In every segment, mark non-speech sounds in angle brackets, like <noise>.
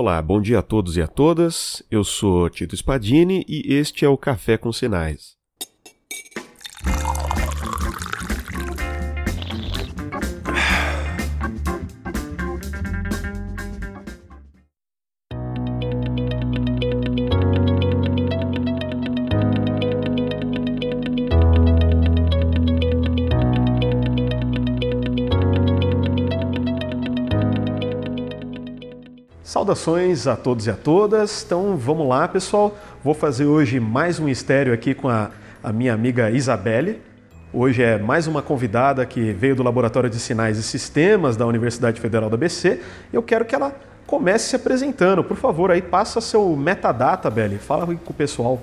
Olá, bom dia a todos e a todas. Eu sou Tito Spadini e este é o Café com Sinais. Saudações a todos e a todas. Então vamos lá, pessoal. Vou fazer hoje mais um mistério aqui com a, a minha amiga Isabelle. Hoje é mais uma convidada que veio do Laboratório de Sinais e Sistemas da Universidade Federal da BC. Eu quero que ela comece se apresentando. Por favor, aí passa seu metadata, Belle. Fala com o pessoal.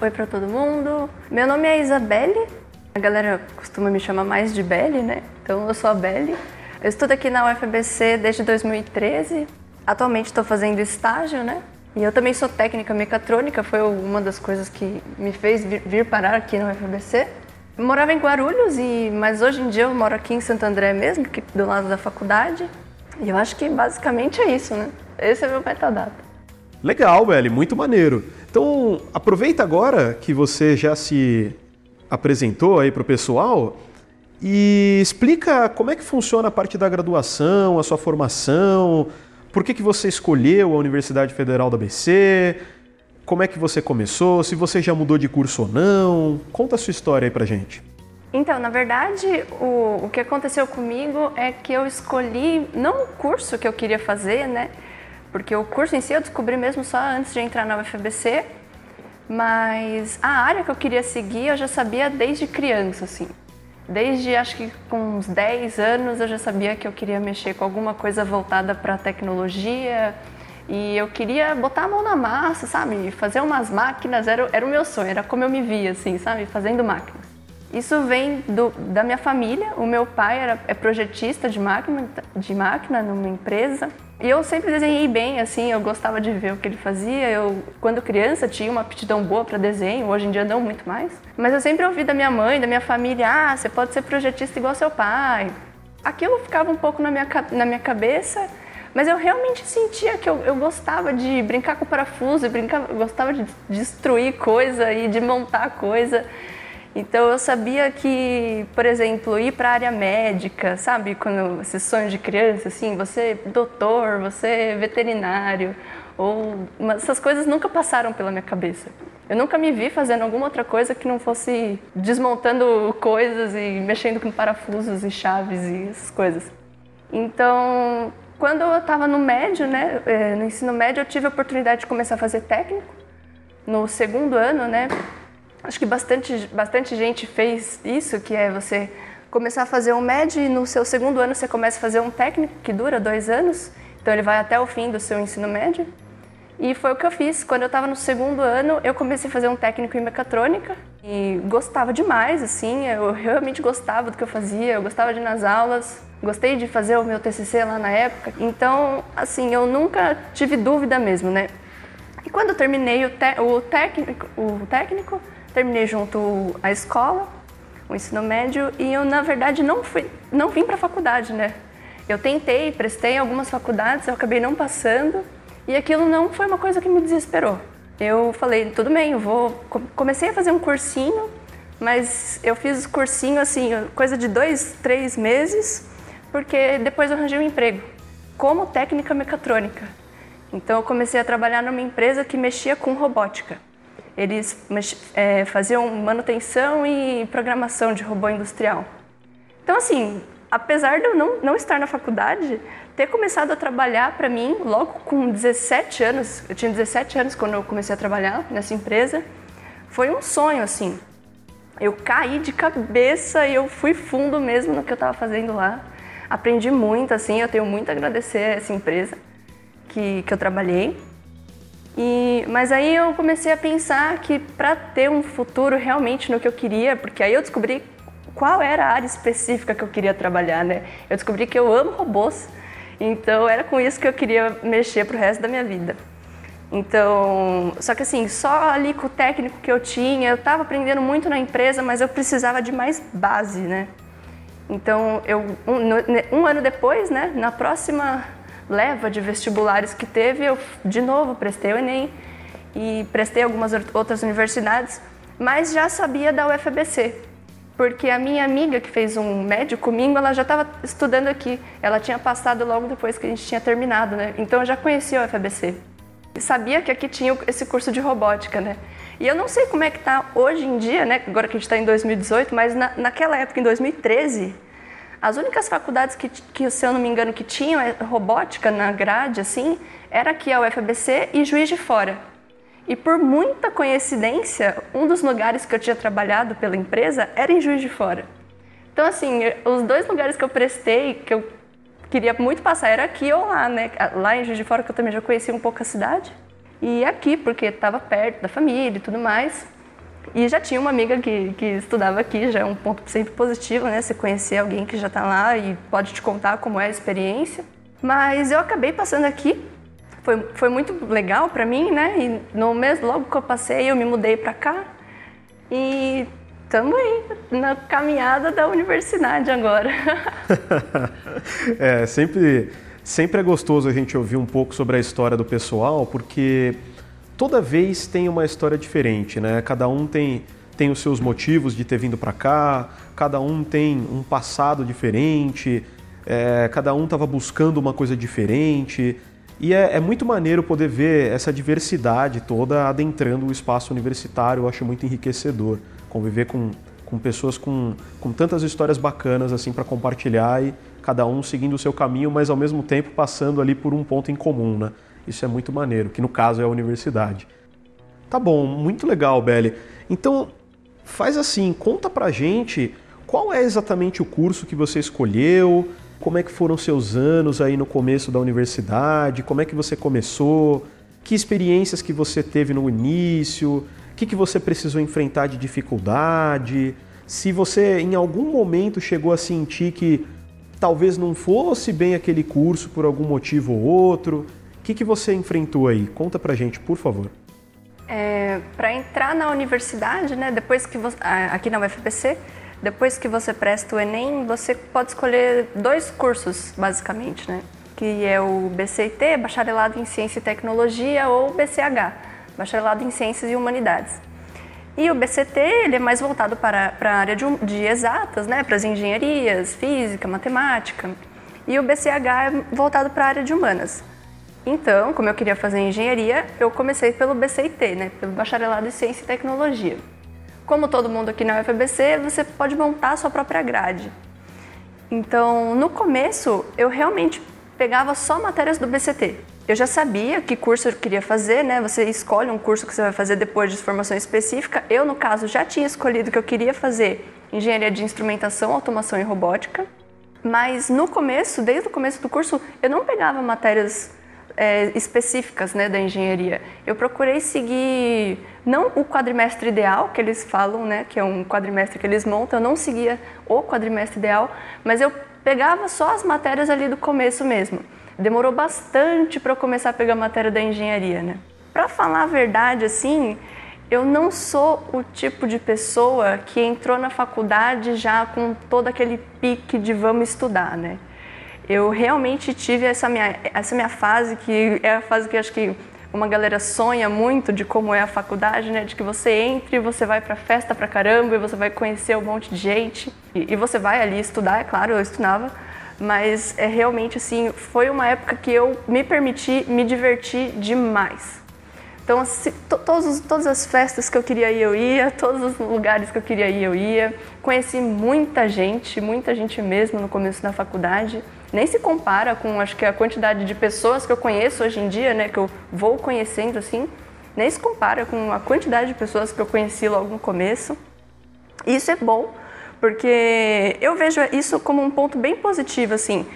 Oi para todo mundo. Meu nome é Isabelle. A galera costuma me chamar mais de Belle, né? Então eu sou a Belle. Eu estudo aqui na UFBC desde 2013. Atualmente estou fazendo estágio, né? E eu também sou técnica mecatrônica, foi uma das coisas que me fez vir, parar aqui na UFBC. Eu morava em Guarulhos, e, mas hoje em dia eu moro aqui em Santo André mesmo, que do lado da faculdade. E eu acho que basicamente é isso, né? Esse é meu metadata. Legal, Belly, muito maneiro. Então, aproveita agora que você já se apresentou aí para o pessoal e explica como é que funciona a parte da graduação, a sua formação, por que, que você escolheu a Universidade Federal da BC? Como é que você começou? Se você já mudou de curso ou não? Conta a sua história aí pra gente. Então, na verdade, o, o que aconteceu comigo é que eu escolhi não o curso que eu queria fazer, né? Porque o curso em si eu descobri mesmo só antes de entrar na UFBC, mas a área que eu queria seguir eu já sabia desde criança, assim. Desde acho que com uns 10 anos eu já sabia que eu queria mexer com alguma coisa voltada para tecnologia e eu queria botar a mão na massa, sabe? Fazer umas máquinas, era, era o meu sonho, era como eu me via, assim, sabe? Fazendo máquinas. Isso vem do, da minha família, o meu pai era, é projetista de máquina, de máquina numa empresa e eu sempre desenhei bem, assim, eu gostava de ver o que ele fazia. Eu, quando criança, tinha uma aptidão boa para desenho, hoje em dia não muito mais. Mas eu sempre ouvi da minha mãe, da minha família, ah, você pode ser projetista igual seu pai. Aquilo ficava um pouco na minha, na minha cabeça, mas eu realmente sentia que eu, eu gostava de brincar com parafuso, brincar, gostava de destruir coisa e de montar coisa. Então eu sabia que, por exemplo, ir para a área médica, sabe, quando esse sonho de criança, assim, você doutor, você veterinário, ou essas coisas nunca passaram pela minha cabeça. Eu nunca me vi fazendo alguma outra coisa que não fosse desmontando coisas e mexendo com parafusos e chaves e essas coisas. Então, quando eu estava no médio, né, eh, no ensino médio, eu tive a oportunidade de começar a fazer técnico. No segundo ano, né, Acho que bastante, bastante gente fez isso, que é você começar a fazer um médio e no seu segundo ano você começa a fazer um técnico que dura dois anos, então ele vai até o fim do seu ensino médio. E foi o que eu fiz. Quando eu estava no segundo ano, eu comecei a fazer um técnico em mecatrônica e gostava demais, assim, eu realmente gostava do que eu fazia, eu gostava de ir nas aulas, gostei de fazer o meu TCC lá na época. Então, assim, eu nunca tive dúvida mesmo, né? E quando eu terminei o, o técnico, o técnico terminei junto a escola, o ensino médio, e eu, na verdade, não, fui, não vim para a faculdade, né? Eu tentei, prestei algumas faculdades, eu acabei não passando, e aquilo não foi uma coisa que me desesperou. Eu falei, tudo bem, eu vou... Comecei a fazer um cursinho, mas eu fiz cursinho, assim, coisa de dois, três meses, porque depois eu arranjei um emprego como técnica mecatrônica. Então eu comecei a trabalhar numa empresa que mexia com robótica eles é, faziam manutenção e programação de robô industrial. Então, assim, apesar de eu não, não estar na faculdade, ter começado a trabalhar para mim logo com 17 anos, eu tinha 17 anos quando eu comecei a trabalhar nessa empresa, foi um sonho, assim. Eu caí de cabeça e eu fui fundo mesmo no que eu estava fazendo lá. Aprendi muito, assim, eu tenho muito a agradecer a essa empresa que, que eu trabalhei. E, mas aí eu comecei a pensar que para ter um futuro realmente no que eu queria, porque aí eu descobri qual era a área específica que eu queria trabalhar, né? Eu descobri que eu amo robôs, então era com isso que eu queria mexer pro resto da minha vida. Então, só que assim, só ali com o técnico que eu tinha, eu estava aprendendo muito na empresa, mas eu precisava de mais base, né? Então, eu um, um ano depois, né, na próxima leva de vestibulares que teve, eu de novo prestei o Enem e prestei algumas outras universidades, mas já sabia da UFABC, porque a minha amiga que fez um médio comigo, ela já estava estudando aqui, ela tinha passado logo depois que a gente tinha terminado, né? Então eu já conhecia a UFABC. E sabia que aqui tinha esse curso de robótica, né? E eu não sei como é que está hoje em dia, né? Agora que a gente está em 2018, mas na, naquela época, em 2013, as únicas faculdades que, que, se eu não me engano, que tinham é, robótica na grade, assim, era aqui a UFABC e Juiz de Fora. E por muita coincidência, um dos lugares que eu tinha trabalhado pela empresa era em Juiz de Fora. Então, assim, os dois lugares que eu prestei, que eu queria muito passar, era aqui ou lá, né? Lá em Juiz de Fora, que eu também já conhecia um pouco a cidade. E aqui, porque estava perto da família e tudo mais. E já tinha uma amiga que, que estudava aqui, já é um ponto sempre positivo, né? Você conhecer alguém que já está lá e pode te contar como é a experiência. Mas eu acabei passando aqui, foi, foi muito legal para mim, né? E no mês logo que eu passei, eu me mudei para cá. E estamos aí, na caminhada da universidade agora. <laughs> é, sempre Sempre é gostoso a gente ouvir um pouco sobre a história do pessoal, porque toda vez tem uma história diferente, né? Cada um tem, tem os seus motivos de ter vindo para cá, cada um tem um passado diferente, é, cada um estava buscando uma coisa diferente. E é, é, muito maneiro poder ver essa diversidade toda adentrando o espaço universitário, eu acho muito enriquecedor. Conviver com, com pessoas com, com tantas histórias bacanas assim para compartilhar e cada um seguindo o seu caminho, mas ao mesmo tempo passando ali por um ponto em comum, né? Isso é muito maneiro, que no caso é a universidade. Tá bom, muito legal, Belly. Então, faz assim, conta pra gente qual é exatamente o curso que você escolheu, como é que foram seus anos aí no começo da universidade, como é que você começou, que experiências que você teve no início, o que, que você precisou enfrentar de dificuldade, se você em algum momento chegou a sentir que talvez não fosse bem aquele curso por algum motivo ou outro. Que, que você enfrentou aí? Conta pra gente, por favor. É, para entrar na universidade, né, depois que você, aqui na UFPC, depois que você presta o Enem, você pode escolher dois cursos, basicamente, né? Que é o BCIT, Bacharelado em Ciência e Tecnologia, ou BCH, Bacharelado em Ciências e Humanidades. E o BCT ele é mais voltado para, para a área de, de exatas, né, para as engenharias, física, matemática. E o BCH é voltado para a área de humanas. Então, como eu queria fazer engenharia, eu comecei pelo BCIT, né, pelo Bacharelado em Ciência e Tecnologia. Como todo mundo aqui na UFBC, você pode montar a sua própria grade. Então, no começo, eu realmente pegava só matérias do BCT. Eu já sabia que curso eu queria fazer, né? Você escolhe um curso que você vai fazer depois de formação específica. Eu, no caso, já tinha escolhido que eu queria fazer engenharia de instrumentação, automação e robótica. Mas no começo, desde o começo do curso, eu não pegava matérias é, específicas né, da engenharia. Eu procurei seguir, não o quadrimestre ideal, que eles falam, né, que é um quadrimestre que eles montam, eu não seguia o quadrimestre ideal, mas eu pegava só as matérias ali do começo mesmo. Demorou bastante para eu começar a pegar a matéria da engenharia, né? Para falar a verdade, assim, eu não sou o tipo de pessoa que entrou na faculdade já com todo aquele pique de vamos estudar, né? Eu realmente tive essa minha, essa minha fase, que é a fase que acho que uma galera sonha muito de como é a faculdade, né? De que você entra e você vai para festa pra caramba e você vai conhecer um monte de gente. E, e você vai ali estudar, é claro, eu estudava mas é realmente assim, foi uma época que eu me permiti me divertir demais. Então, assim, todos, todas as festas que eu queria ir, eu ia, todos os lugares que eu queria ir, eu ia. Conheci muita gente, muita gente mesmo no começo da faculdade. Nem se compara com, acho que, a quantidade de pessoas que eu conheço hoje em dia, né, que eu vou conhecendo assim, nem se compara com a quantidade de pessoas que eu conheci logo no começo. Isso é bom, porque eu vejo isso como um ponto bem positivo, assim.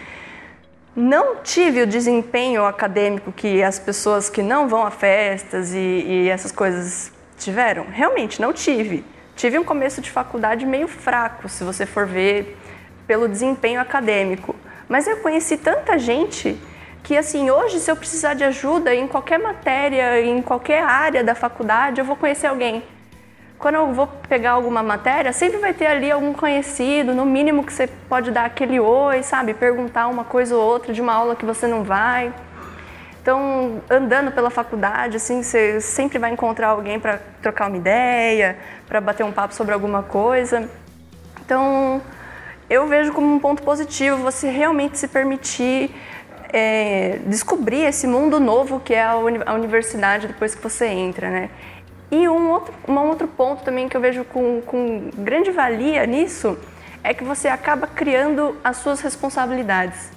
Não tive o desempenho acadêmico que as pessoas que não vão a festas e, e essas coisas tiveram. Realmente, não tive. Tive um começo de faculdade meio fraco, se você for ver pelo desempenho acadêmico. Mas eu conheci tanta gente que, assim, hoje, se eu precisar de ajuda em qualquer matéria, em qualquer área da faculdade, eu vou conhecer alguém quando eu vou pegar alguma matéria, sempre vai ter ali algum conhecido, no mínimo que você pode dar aquele oi, sabe? Perguntar uma coisa ou outra de uma aula que você não vai. Então, andando pela faculdade, assim, você sempre vai encontrar alguém para trocar uma ideia, para bater um papo sobre alguma coisa. Então, eu vejo como um ponto positivo você realmente se permitir é, descobrir esse mundo novo que é a, uni a universidade depois que você entra, né? E um outro, um outro ponto também que eu vejo com, com grande valia nisso é que você acaba criando as suas responsabilidades.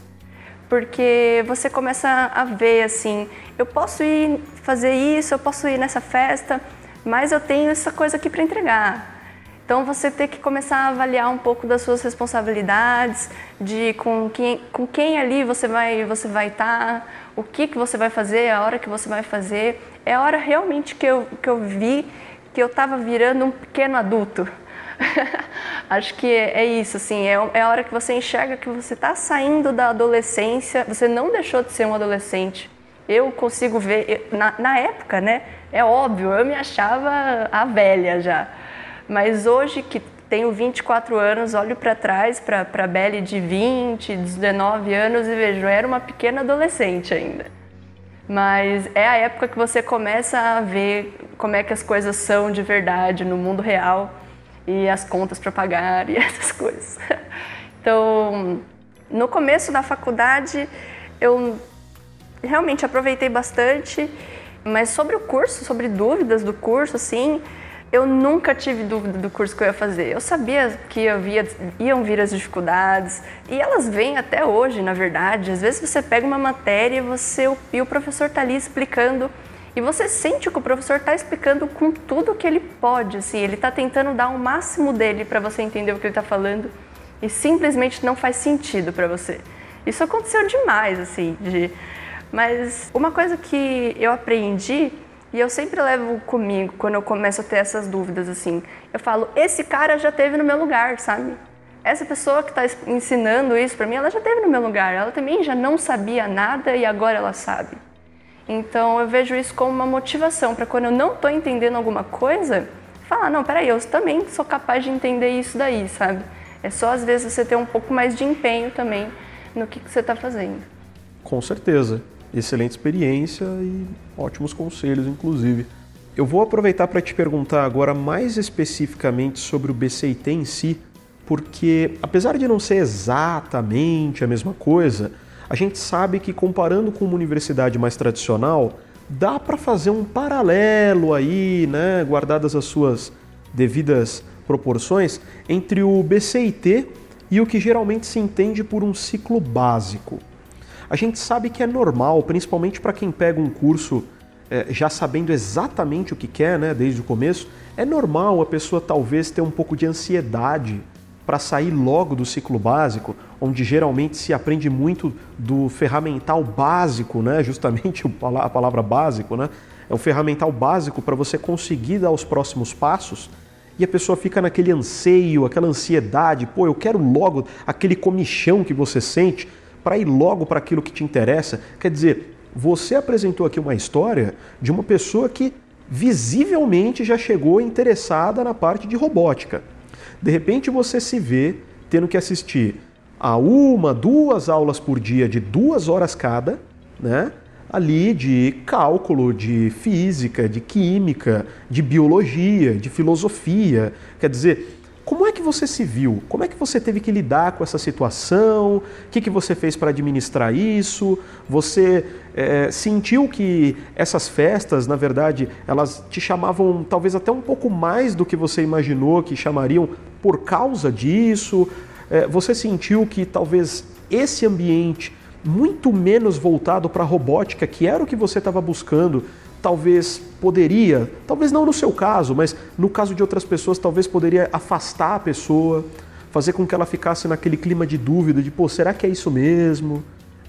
Porque você começa a ver assim, eu posso ir fazer isso, eu posso ir nessa festa, mas eu tenho essa coisa aqui para entregar. Então você tem que começar a avaliar um pouco das suas responsabilidades, de com quem, com quem ali você vai você vai estar, tá, o que, que você vai fazer, a hora que você vai fazer. É a hora realmente que eu, que eu vi que eu estava virando um pequeno adulto. <laughs> Acho que é, é, isso, assim, é, é a hora que você enxerga que você está saindo da adolescência, você não deixou de ser um adolescente. Eu consigo ver, na, na época, né? É óbvio, eu me achava a velha já. Mas hoje que tenho 24 anos, olho para trás, para a Belle de 20, 19 anos e vejo, era uma pequena adolescente ainda. Mas é a época que você começa a ver como é que as coisas são de verdade no mundo real e as contas para pagar e <laughs> essas coisas. Então, no começo da faculdade, eu realmente aproveitei bastante, mas sobre o curso, sobre dúvidas do curso, assim, eu nunca tive dúvida do curso que eu ia fazer. Eu sabia que ia, iam vir as dificuldades e elas vêm até hoje, na verdade. Às vezes você pega uma matéria e, você, e o professor está ali explicando e você sente que o professor está explicando com tudo que ele pode, assim, ele está tentando dar o máximo dele para você entender o que ele está falando e simplesmente não faz sentido para você. Isso aconteceu demais, assim, de... mas uma coisa que eu aprendi e eu sempre levo comigo quando eu começo a ter essas dúvidas assim. Eu falo, esse cara já teve no meu lugar, sabe? Essa pessoa que está ensinando isso para mim, ela já teve no meu lugar. Ela também já não sabia nada e agora ela sabe. Então eu vejo isso como uma motivação para quando eu não estou entendendo alguma coisa, falar, não, peraí, eu também sou capaz de entender isso daí, sabe? É só às vezes você ter um pouco mais de empenho também no que, que você está fazendo. Com certeza excelente experiência e ótimos conselhos, inclusive. Eu vou aproveitar para te perguntar agora mais especificamente sobre o BCIT em si, porque apesar de não ser exatamente a mesma coisa, a gente sabe que comparando com uma universidade mais tradicional, dá para fazer um paralelo aí, né, guardadas as suas devidas proporções, entre o BCIT e o que geralmente se entende por um ciclo básico. A gente sabe que é normal, principalmente para quem pega um curso é, já sabendo exatamente o que quer, né, desde o começo, é normal a pessoa talvez ter um pouco de ansiedade para sair logo do ciclo básico, onde geralmente se aprende muito do ferramental básico, né, justamente a palavra básico, né, é o ferramental básico para você conseguir dar os próximos passos. E a pessoa fica naquele anseio, aquela ansiedade, pô, eu quero logo aquele comichão que você sente para ir logo para aquilo que te interessa. Quer dizer, você apresentou aqui uma história de uma pessoa que visivelmente já chegou interessada na parte de robótica. De repente você se vê tendo que assistir a uma, duas aulas por dia de duas horas cada, né? Ali de cálculo, de física, de química, de biologia, de filosofia. Quer dizer, como é que você se viu? Como é que você teve que lidar com essa situação? O que, que você fez para administrar isso? Você é, sentiu que essas festas, na verdade, elas te chamavam talvez até um pouco mais do que você imaginou que chamariam por causa disso? É, você sentiu que talvez esse ambiente muito menos voltado para a robótica, que era o que você estava buscando, talvez poderia, talvez não no seu caso, mas no caso de outras pessoas, talvez poderia afastar a pessoa, fazer com que ela ficasse naquele clima de dúvida, de pô, será que é isso mesmo?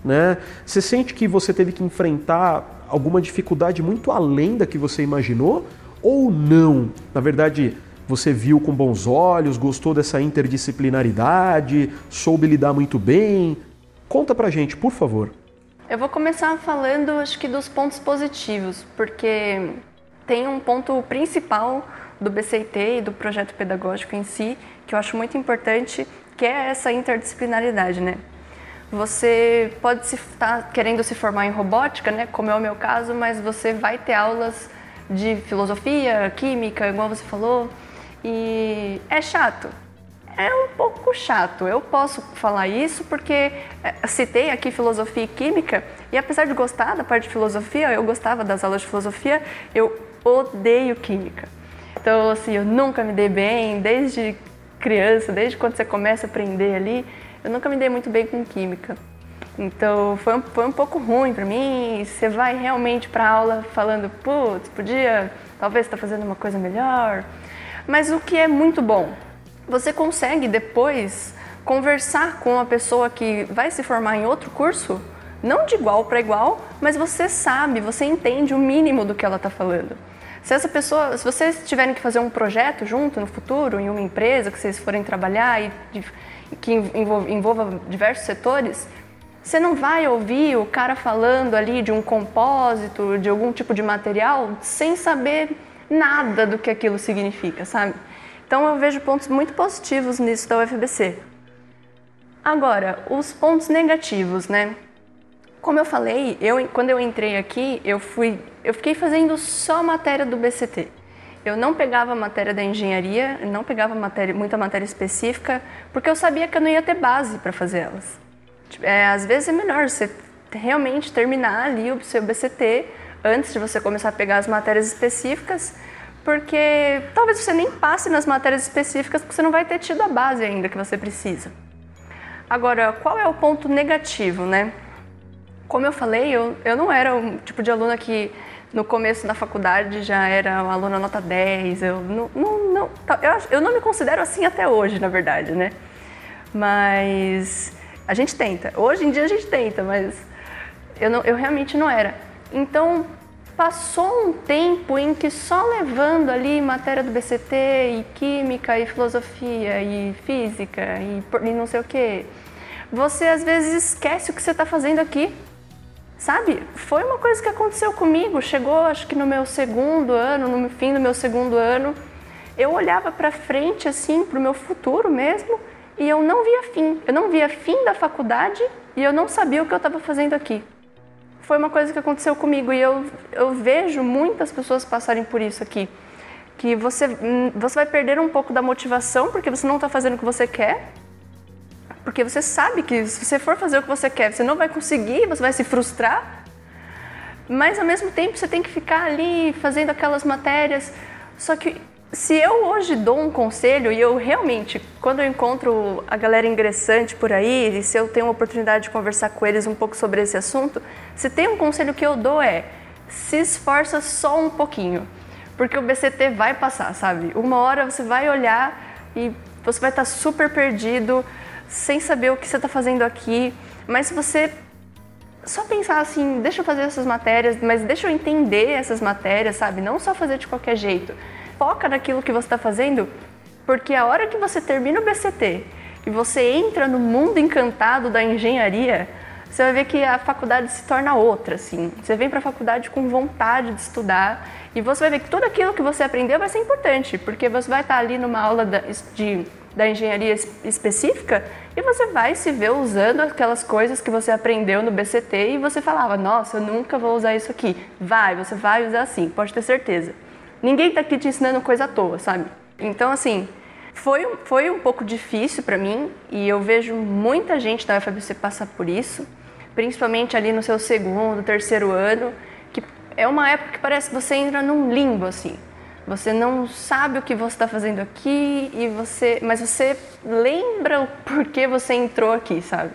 Né? Você sente que você teve que enfrentar alguma dificuldade muito além da que você imaginou? Ou não? Na verdade, você viu com bons olhos, gostou dessa interdisciplinaridade, soube lidar muito bem? Conta pra gente, por favor. Eu vou começar falando, acho que dos pontos positivos, porque tem um ponto principal do BCT e do projeto pedagógico em si, que eu acho muito importante, que é essa interdisciplinaridade, né? Você pode estar tá querendo se formar em robótica, né, como é o meu caso, mas você vai ter aulas de filosofia, química, igual você falou, e é chato. É um pouco chato. Eu posso falar isso porque é, citei aqui filosofia e química, e apesar de gostar da parte de filosofia, eu gostava das aulas de filosofia, eu odeio química. Então, assim, eu nunca me dei bem, desde criança, desde quando você começa a aprender ali, eu nunca me dei muito bem com química. Então foi um, foi um pouco ruim para mim. Você vai realmente para aula falando, putz, podia, talvez estar tá fazendo uma coisa melhor. Mas o que é muito bom, você consegue depois conversar com uma pessoa que vai se formar em outro curso, não de igual para igual, mas você sabe, você entende o mínimo do que ela está falando. Se essa pessoa, se vocês tiverem que fazer um projeto junto no futuro, em uma empresa que vocês forem trabalhar e que envolva diversos setores, você não vai ouvir o cara falando ali de um compósito, de algum tipo de material, sem saber nada do que aquilo significa, sabe? Então eu vejo pontos muito positivos nisso da UFBC. Agora, os pontos negativos, né? Como eu falei, eu, quando eu entrei aqui, eu, fui, eu fiquei fazendo só matéria do BCT. Eu não pegava matéria da engenharia, não pegava matéria, muita matéria específica, porque eu sabia que eu não ia ter base para fazer elas. Tipo, é, às vezes é melhor você realmente terminar ali o seu BCT antes de você começar a pegar as matérias específicas, porque talvez você nem passe nas matérias específicas porque você não vai ter tido a base ainda que você precisa. Agora, qual é o ponto negativo, né? Como eu falei, eu, eu não era o tipo de aluna que no começo da faculdade já era uma aluna nota 10. Eu não, não, não eu, eu não me considero assim até hoje, na verdade, né? Mas a gente tenta. Hoje em dia a gente tenta, mas eu, não, eu realmente não era. Então passou um tempo em que só levando ali matéria do BCT e química e filosofia e física e, e não sei o que, você às vezes esquece o que você está fazendo aqui. Sabe? Foi uma coisa que aconteceu comigo. Chegou, acho que no meu segundo ano, no fim do meu segundo ano, eu olhava para frente assim, para o meu futuro mesmo, e eu não via fim. Eu não via fim da faculdade e eu não sabia o que eu estava fazendo aqui. Foi uma coisa que aconteceu comigo e eu, eu vejo muitas pessoas passarem por isso aqui. Que você, hum, você vai perder um pouco da motivação porque você não está fazendo o que você quer, porque você sabe que se você for fazer o que você quer, você não vai conseguir, você vai se frustrar. Mas ao mesmo tempo você tem que ficar ali fazendo aquelas matérias. Só que se eu hoje dou um conselho e eu realmente, quando eu encontro a galera ingressante por aí, e se eu tenho uma oportunidade de conversar com eles um pouco sobre esse assunto, se tem um conselho que eu dou é: se esforça só um pouquinho, porque o BCT vai passar, sabe? Uma hora você vai olhar e você vai estar super perdido sem saber o que você está fazendo aqui, mas se você só pensar assim, deixa eu fazer essas matérias, mas deixa eu entender essas matérias, sabe? Não só fazer de qualquer jeito. Foca naquilo que você está fazendo, porque a hora que você termina o BCT e você entra no mundo encantado da engenharia, você vai ver que a faculdade se torna outra, assim. Você vem para a faculdade com vontade de estudar e você vai ver que tudo aquilo que você aprendeu vai ser importante, porque você vai estar ali numa aula de da engenharia específica e você vai se ver usando aquelas coisas que você aprendeu no BCT e você falava, nossa, eu nunca vou usar isso aqui. Vai, você vai usar sim, pode ter certeza. Ninguém está aqui te ensinando coisa à toa, sabe? Então, assim, foi, foi um pouco difícil para mim e eu vejo muita gente da UFABC passar por isso, principalmente ali no seu segundo, terceiro ano, que é uma época que parece que você entra num limbo, assim. Você não sabe o que você está fazendo aqui e você, mas você lembra o porquê você entrou aqui, sabe?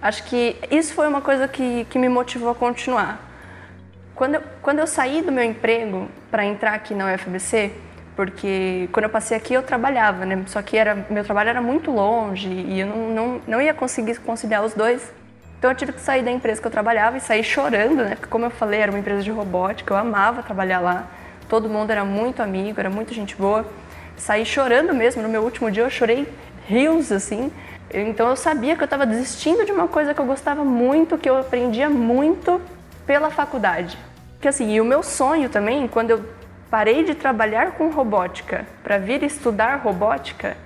Acho que isso foi uma coisa que, que me motivou a continuar. Quando eu, quando eu saí do meu emprego para entrar aqui na UFBC, porque quando eu passei aqui eu trabalhava, né? Só que era, meu trabalho era muito longe e eu não, não, não ia conseguir conciliar os dois. Então eu tive que sair da empresa que eu trabalhava e sair chorando, né? Porque como eu falei, era uma empresa de robótica, eu amava trabalhar lá todo mundo era muito amigo, era muito gente boa. Saí chorando mesmo, no meu último dia eu chorei rios assim. Então eu sabia que eu estava desistindo de uma coisa que eu gostava muito, que eu aprendia muito pela faculdade. Que assim, e o meu sonho também, quando eu parei de trabalhar com robótica para vir estudar robótica,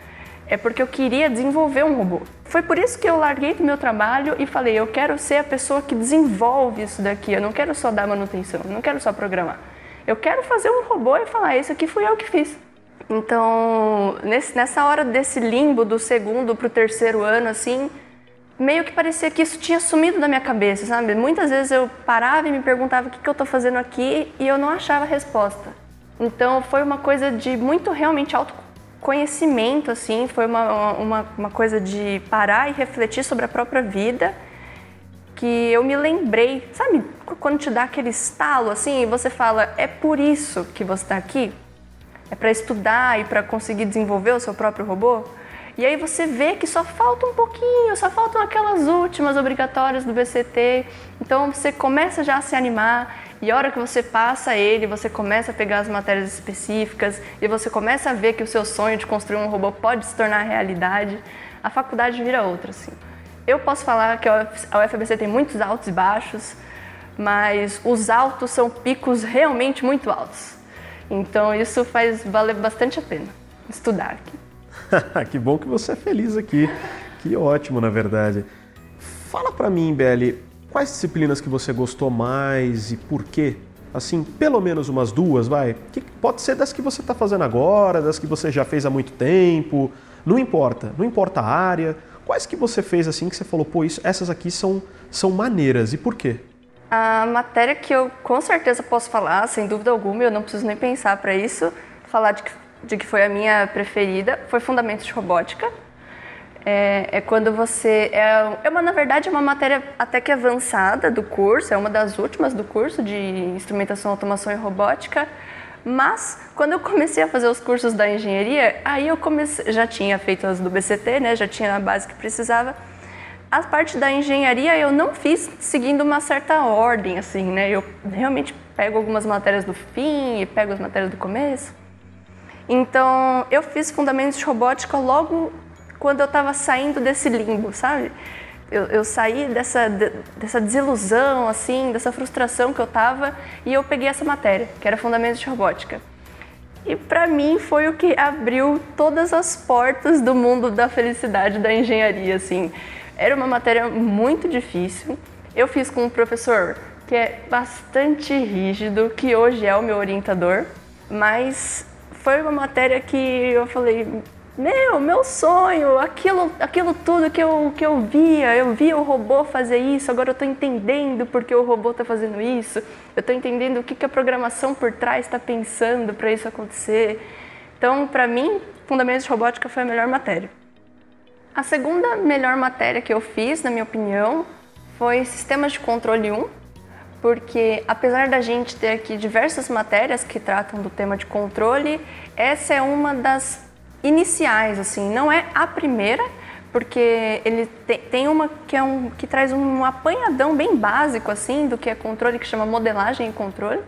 é porque eu queria desenvolver um robô. Foi por isso que eu larguei do meu trabalho e falei, eu quero ser a pessoa que desenvolve isso daqui, eu não quero só dar manutenção, eu não quero só programar. Eu quero fazer um robô e falar, esse aqui fui eu que fiz. Então, nesse, nessa hora desse limbo do segundo para o terceiro ano, assim, meio que parecia que isso tinha sumido da minha cabeça, sabe? Muitas vezes eu parava e me perguntava o que, que eu estou fazendo aqui e eu não achava resposta. Então, foi uma coisa de muito realmente autoconhecimento, assim, foi uma, uma, uma coisa de parar e refletir sobre a própria vida que eu me lembrei, sabe, quando te dá aquele estalo assim e você fala, é por isso que você está aqui? É para estudar e para conseguir desenvolver o seu próprio robô? E aí você vê que só falta um pouquinho, só faltam aquelas últimas obrigatórias do BCT. Então você começa já a se animar e a hora que você passa ele, você começa a pegar as matérias específicas e você começa a ver que o seu sonho de construir um robô pode se tornar realidade, a faculdade vira outra, assim. Eu posso falar que a UFABC tem muitos altos e baixos, mas os altos são picos realmente muito altos. Então isso faz valer bastante a pena estudar aqui. <laughs> que bom que você é feliz aqui. Que ótimo, na verdade. Fala para mim, Beli, quais disciplinas que você gostou mais e por quê? Assim, pelo menos umas duas, vai. Que pode ser das que você está fazendo agora, das que você já fez há muito tempo. Não importa, não importa a área. Quais que você fez assim que você falou, pô, isso, essas aqui são, são maneiras e por quê? A matéria que eu com certeza posso falar, sem dúvida alguma, eu não preciso nem pensar para isso, falar de que, de que foi a minha preferida, foi Fundamentos de Robótica. É, é quando você. É, é uma, na verdade, é uma matéria até que avançada do curso, é uma das últimas do curso de Instrumentação, Automação e Robótica mas quando eu comecei a fazer os cursos da engenharia, aí eu comecei, já tinha feito as do BCT, né? Já tinha a base que precisava. A parte da engenharia eu não fiz seguindo uma certa ordem, assim, né? Eu realmente pego algumas matérias do fim e pego as matérias do começo. Então, eu fiz fundamentos de robótica logo quando eu estava saindo desse limbo, sabe? eu, eu saí dessa, dessa desilusão, assim, dessa frustração que eu tava e eu peguei essa matéria, que era Fundamentos de Robótica. E para mim foi o que abriu todas as portas do mundo da felicidade da engenharia, assim. Era uma matéria muito difícil. Eu fiz com um professor que é bastante rígido, que hoje é o meu orientador, mas foi uma matéria que eu falei, meu, meu sonho, aquilo, aquilo tudo que eu, que eu via, eu via o robô fazer isso, agora eu estou entendendo porque o robô está fazendo isso, eu estou entendendo o que, que a programação por trás está pensando para isso acontecer. Então, para mim, Fundamentos de Robótica foi a melhor matéria. A segunda melhor matéria que eu fiz, na minha opinião, foi Sistemas de Controle 1, porque apesar da gente ter aqui diversas matérias que tratam do tema de controle, essa é uma das iniciais, assim, não é a primeira, porque ele tem, uma que, é um, que traz um apanhadão bem básico, assim, do que é controle, que chama modelagem e controle.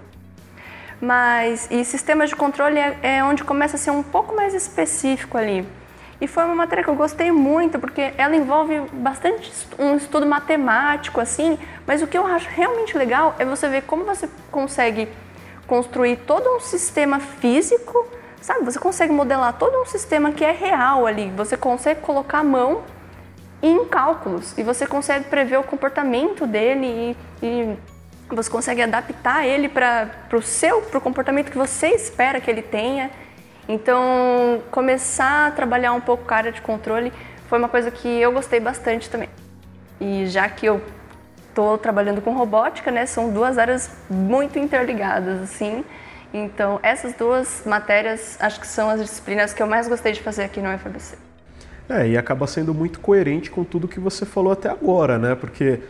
Mas, e sistemas de controle é, é onde começa a ser um pouco mais específico ali. E foi uma matéria que eu gostei muito, porque ela envolve bastante um estudo matemático, assim, mas o que eu acho realmente legal é você ver como você consegue construir todo um sistema físico Sabe, você consegue modelar todo um sistema que é real ali, você consegue colocar a mão em cálculos e você consegue prever o comportamento dele e, e você consegue adaptar ele para o seu, para o comportamento que você espera que ele tenha. Então, começar a trabalhar um pouco com a área de controle foi uma coisa que eu gostei bastante também. E já que eu estou trabalhando com robótica, né, são duas áreas muito interligadas, assim. Então, essas duas matérias acho que são as disciplinas que eu mais gostei de fazer aqui no UFABC. É, e acaba sendo muito coerente com tudo que você falou até agora, né? Porque,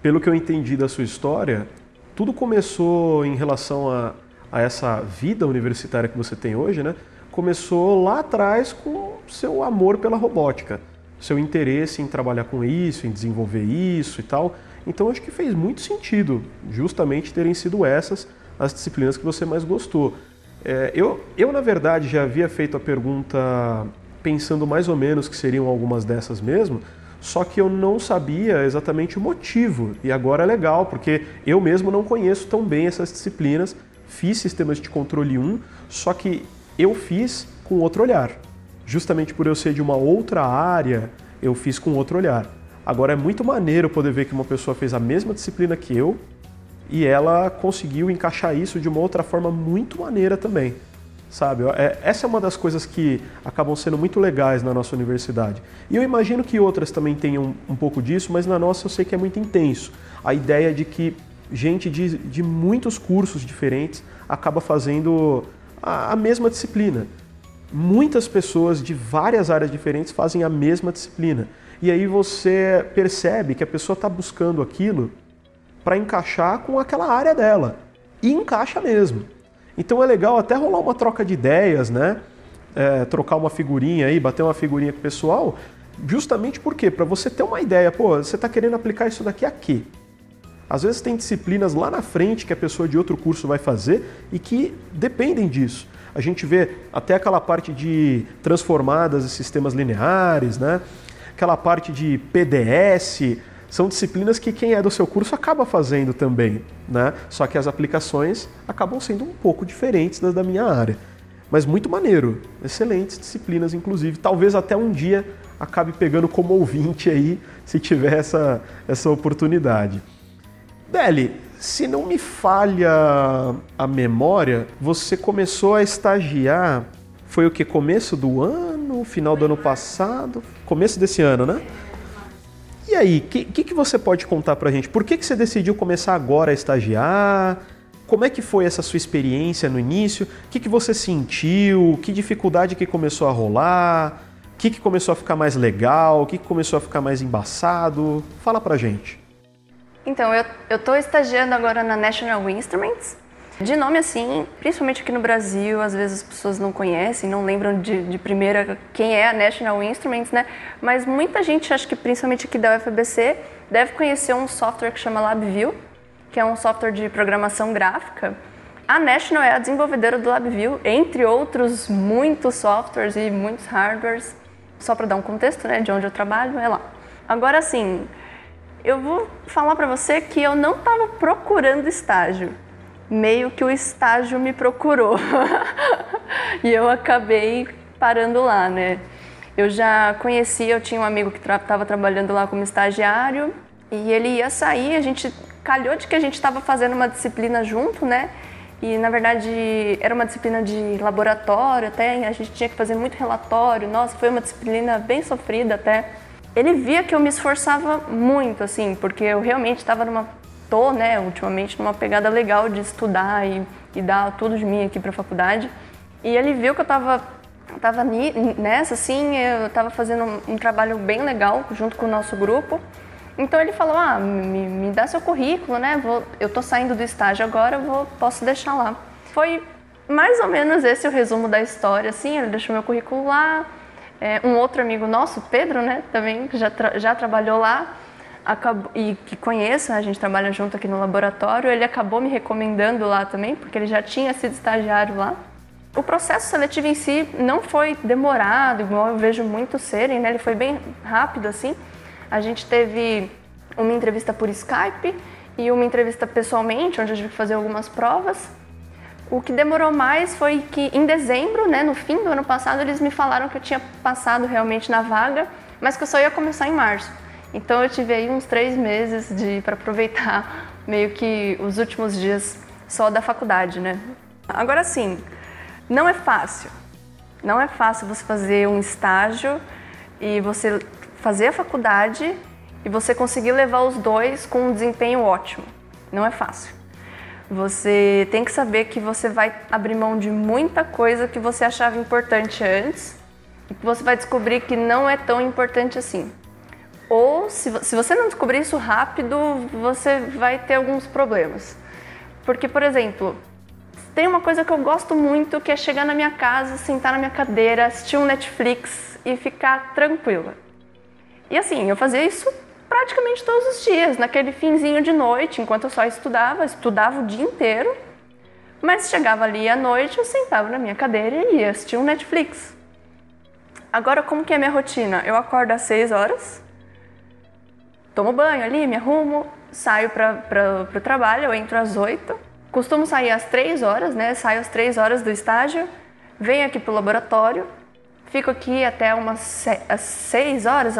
pelo que eu entendi da sua história, tudo começou em relação a, a essa vida universitária que você tem hoje, né? Começou lá atrás com seu amor pela robótica, seu interesse em trabalhar com isso, em desenvolver isso e tal. Então, acho que fez muito sentido, justamente terem sido essas as disciplinas que você mais gostou. É, eu, eu, na verdade, já havia feito a pergunta pensando mais ou menos que seriam algumas dessas mesmo, só que eu não sabia exatamente o motivo. E agora é legal, porque eu mesmo não conheço tão bem essas disciplinas. fiz sistemas de controle 1, só que eu fiz com outro olhar. Justamente por eu ser de uma outra área, eu fiz com outro olhar. Agora é muito maneiro poder ver que uma pessoa fez a mesma disciplina que eu e ela conseguiu encaixar isso de uma outra forma muito maneira também. Sabe? É, essa é uma das coisas que acabam sendo muito legais na nossa universidade. E eu imagino que outras também tenham um pouco disso, mas na nossa eu sei que é muito intenso. A ideia de que gente de, de muitos cursos diferentes acaba fazendo a, a mesma disciplina. Muitas pessoas de várias áreas diferentes fazem a mesma disciplina. E aí você percebe que a pessoa está buscando aquilo para encaixar com aquela área dela. E encaixa mesmo. Então é legal até rolar uma troca de ideias, né? É, trocar uma figurinha aí, bater uma figurinha com o pessoal, justamente por quê? Para você ter uma ideia, pô, você está querendo aplicar isso daqui aqui. Às vezes tem disciplinas lá na frente que a pessoa de outro curso vai fazer e que dependem disso. A gente vê até aquela parte de transformadas e sistemas lineares, né? aquela parte de PDS, são disciplinas que quem é do seu curso acaba fazendo também, né? Só que as aplicações acabam sendo um pouco diferentes das da minha área. Mas muito maneiro, excelentes disciplinas, inclusive. Talvez até um dia acabe pegando como ouvinte aí, se tiver essa, essa oportunidade. Deli, se não me falha a memória, você começou a estagiar, foi o que? Começo do ano? Final do ano passado? Começo desse ano, né? E aí, o que, que, que, você pode contar pra gente? Por que, que você decidiu começar agora a estagiar? Como é que foi essa sua experiência no início? O que, que você sentiu? Que dificuldade que começou a rolar? O que, que começou a ficar mais legal? O que, que começou a ficar mais embaçado? Fala pra gente. Então, eu estou estagiando agora na National Instruments, de nome assim, principalmente aqui no Brasil, às vezes as pessoas não conhecem, não lembram de, de primeira quem é a National Instruments, né? Mas muita gente, acho que principalmente aqui da UFBC, deve conhecer um software que chama LabVIEW, que é um software de programação gráfica. A National é a desenvolvedora do LabVIEW, entre outros muitos softwares e muitos hardwares. Só para dar um contexto, né, de onde eu trabalho, é lá. Agora, sim, eu vou falar para você que eu não estava procurando estágio meio que o estágio me procurou. <laughs> e eu acabei parando lá, né? Eu já conhecia, eu tinha um amigo que estava tra trabalhando lá como estagiário e ele ia sair, a gente calhou de que a gente estava fazendo uma disciplina junto, né? E na verdade era uma disciplina de laboratório, até a gente tinha que fazer muito relatório. Nossa, foi uma disciplina bem sofrida até. Ele via que eu me esforçava muito, assim, porque eu realmente estava numa tô, né, ultimamente numa pegada legal de estudar e, e dar tudo de mim aqui para a faculdade. E ele viu que eu tava tava nessa assim, eu tava fazendo um, um, trabalho bem legal junto com o nosso grupo. Então ele falou: "Ah, me, me dá seu currículo, né? Vou, eu tô saindo do estágio agora, vou posso deixar lá". Foi mais ou menos esse o resumo da história, assim, ele deixou meu currículo lá. É, um outro amigo nosso, Pedro, né, também já, tra já trabalhou lá, acabou, e que conheço, a gente trabalha junto aqui no laboratório, ele acabou me recomendando lá também, porque ele já tinha sido estagiário lá. O processo seletivo em si não foi demorado, igual eu vejo muitos serem, né? ele foi bem rápido assim. A gente teve uma entrevista por Skype e uma entrevista pessoalmente, onde a gente fazer algumas provas. O que demorou mais foi que em dezembro, né, no fim do ano passado, eles me falaram que eu tinha passado realmente na vaga, mas que eu só ia começar em março. Então eu tive aí uns três meses de para aproveitar <laughs> meio que os últimos dias só da faculdade, né? Agora sim, não é fácil. Não é fácil você fazer um estágio e você fazer a faculdade e você conseguir levar os dois com um desempenho ótimo. Não é fácil. Você tem que saber que você vai abrir mão de muita coisa que você achava importante antes e que você vai descobrir que não é tão importante assim. Ou, se, se você não descobrir isso rápido, você vai ter alguns problemas. Porque, por exemplo, tem uma coisa que eu gosto muito que é chegar na minha casa, sentar na minha cadeira, assistir um Netflix e ficar tranquila. E assim, eu fazia isso praticamente todos os dias, naquele finzinho de noite, enquanto eu só estudava, estudava o dia inteiro. Mas chegava ali à noite, eu sentava na minha cadeira e ia assistir um Netflix. Agora, como que é minha rotina? Eu acordo às 6 horas, tomo banho ali, me arrumo, saio para o trabalho, eu entro às 8, costumo sair às três horas, né? Saio às três horas do estágio, venho aqui pro laboratório, fico aqui até umas seis horas,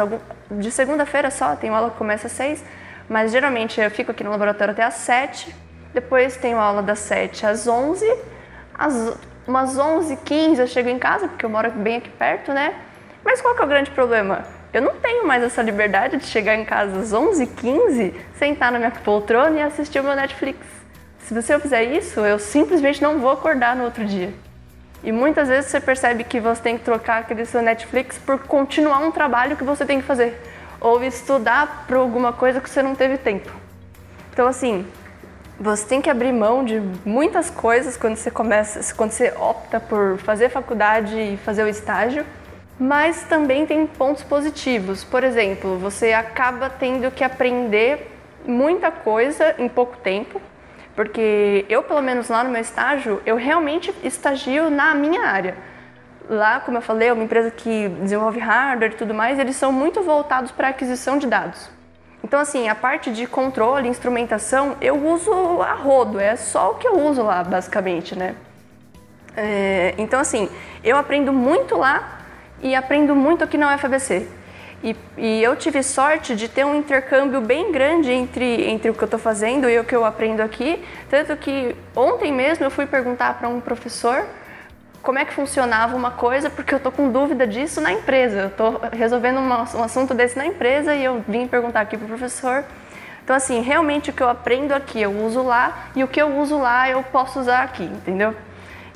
de segunda-feira só, tem aula que começa às seis, mas geralmente eu fico aqui no laboratório até às sete, depois tenho aula das sete às onze, às umas onze, quinze eu chego em casa, porque eu moro bem aqui perto, né? Mas qual que é o grande problema? Eu não tenho mais essa liberdade de chegar em casa às 11h15, sentar na minha poltrona e assistir o meu Netflix. Se você fizer isso, eu simplesmente não vou acordar no outro dia. E muitas vezes você percebe que você tem que trocar aquele seu Netflix por continuar um trabalho que você tem que fazer. Ou estudar para alguma coisa que você não teve tempo. Então, assim, você tem que abrir mão de muitas coisas quando você começa, quando você opta por fazer faculdade e fazer o estágio mas também tem pontos positivos. Por exemplo, você acaba tendo que aprender muita coisa em pouco tempo, porque eu, pelo menos lá no meu estágio, eu realmente estagio na minha área. Lá, como eu falei, é uma empresa que desenvolve hardware e tudo mais, eles são muito voltados para aquisição de dados. Então, assim, a parte de controle, instrumentação, eu uso a rodo, é só o que eu uso lá, basicamente, né? É, então, assim, eu aprendo muito lá e aprendo muito aqui na UFABC. E, e, eu tive sorte de ter um intercâmbio bem grande entre, entre o que eu estou fazendo e o que eu aprendo aqui. Tanto que ontem mesmo eu fui perguntar para um professor como é que funcionava uma coisa, porque eu estou com dúvida disso na empresa. Eu estou resolvendo uma, um assunto desse na empresa e eu vim perguntar aqui para o professor. Então, assim, realmente o que eu aprendo aqui eu uso lá e o que eu uso lá eu posso usar aqui, entendeu?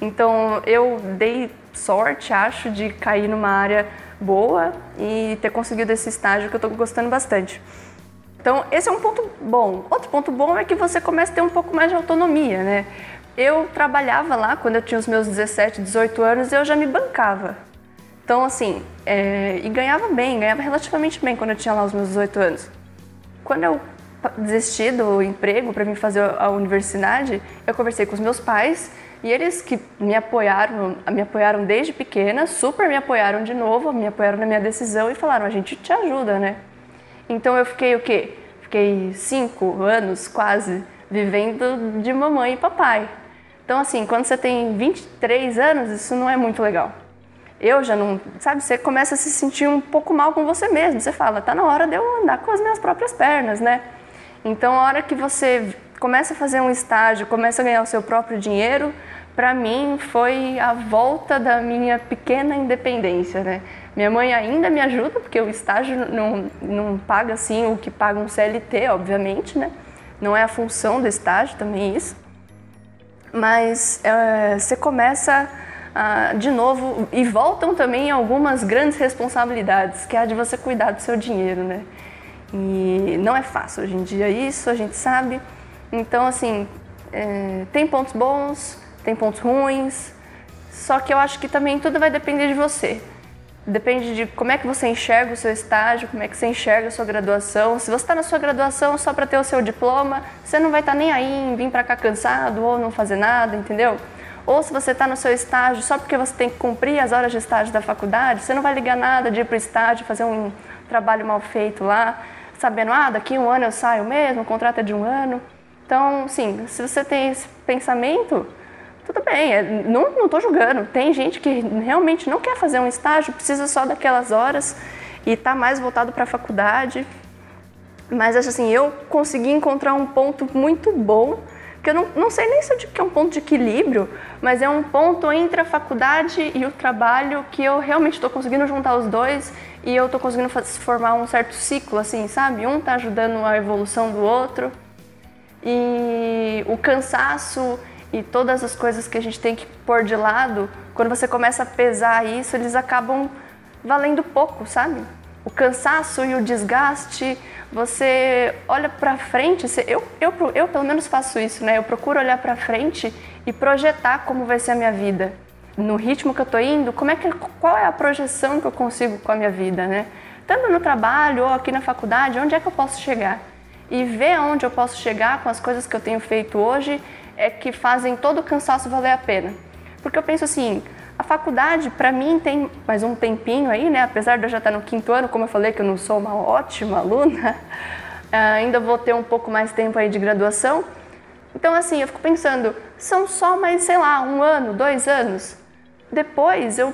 Então, eu dei sorte, acho, de cair numa área boa e ter conseguido esse estágio que eu estou gostando bastante. Então, esse é um ponto bom. Outro ponto bom é que você começa a ter um pouco mais de autonomia, né? Eu trabalhava lá quando eu tinha os meus 17, 18 anos, eu já me bancava. Então, assim, é, e ganhava bem, ganhava relativamente bem quando eu tinha lá os meus 18 anos. Quando eu desisti do emprego para vir fazer a universidade, eu conversei com os meus pais e eles que me apoiaram, me apoiaram desde pequena, super me apoiaram de novo, me apoiaram na minha decisão e falaram: a gente te ajuda, né? Então eu fiquei o quê? Fiquei cinco anos quase vivendo de mamãe e papai. Então, assim, quando você tem 23 anos, isso não é muito legal. Eu já não. Sabe, você começa a se sentir um pouco mal com você mesmo. Você fala: tá na hora de eu andar com as minhas próprias pernas, né? Então, a hora que você começa a fazer um estágio, começa a ganhar o seu próprio dinheiro, para mim foi a volta da minha pequena independência, né? Minha mãe ainda me ajuda, porque o estágio não, não paga assim o que paga um CLT, obviamente, né? Não é a função do estágio também isso. Mas é, você começa de novo e voltam também algumas grandes responsabilidades, que é a de você cuidar do seu dinheiro, né? E não é fácil hoje em dia isso, a gente sabe. Então, assim, é, tem pontos bons, tem pontos ruins, só que eu acho que também tudo vai depender de você. Depende de como é que você enxerga o seu estágio, como é que você enxerga a sua graduação. Se você está na sua graduação só para ter o seu diploma, você não vai estar tá nem aí em vir para cá cansado ou não fazer nada, entendeu? Ou se você está no seu estágio só porque você tem que cumprir as horas de estágio da faculdade, você não vai ligar nada de ir para o estágio, fazer um trabalho mal feito lá, sabendo, ah, daqui um ano eu saio mesmo, o contrato é de um ano. Então, sim, se você tem esse pensamento, tudo bem, é, não estou julgando. Tem gente que realmente não quer fazer um estágio, precisa só daquelas horas e está mais voltado para a faculdade. Mas assim, eu consegui encontrar um ponto muito bom, que eu não, não sei nem se eu digo que é um ponto de equilíbrio, mas é um ponto entre a faculdade e o trabalho que eu realmente estou conseguindo juntar os dois e eu estou conseguindo formar um certo ciclo, assim, sabe? Um está ajudando a evolução do outro. E o cansaço e todas as coisas que a gente tem que pôr de lado, quando você começa a pesar isso, eles acabam valendo pouco, sabe? O cansaço e o desgaste, você olha para frente, você, eu, eu, eu pelo menos faço isso, né? Eu procuro olhar para frente e projetar como vai ser a minha vida. No ritmo que eu tô indo, como é que, qual é a projeção que eu consigo com a minha vida, né? Tanto no trabalho ou aqui na faculdade, onde é que eu posso chegar? E ver aonde eu posso chegar com as coisas que eu tenho feito hoje é que fazem todo o cansaço valer a pena. Porque eu penso assim, a faculdade para mim tem mais um tempinho aí, né? Apesar de eu já estar no quinto ano, como eu falei que eu não sou uma ótima <laughs> aluna, ainda vou ter um pouco mais tempo aí de graduação. Então, assim, eu fico pensando, são só mais, sei lá, um ano, dois anos. Depois eu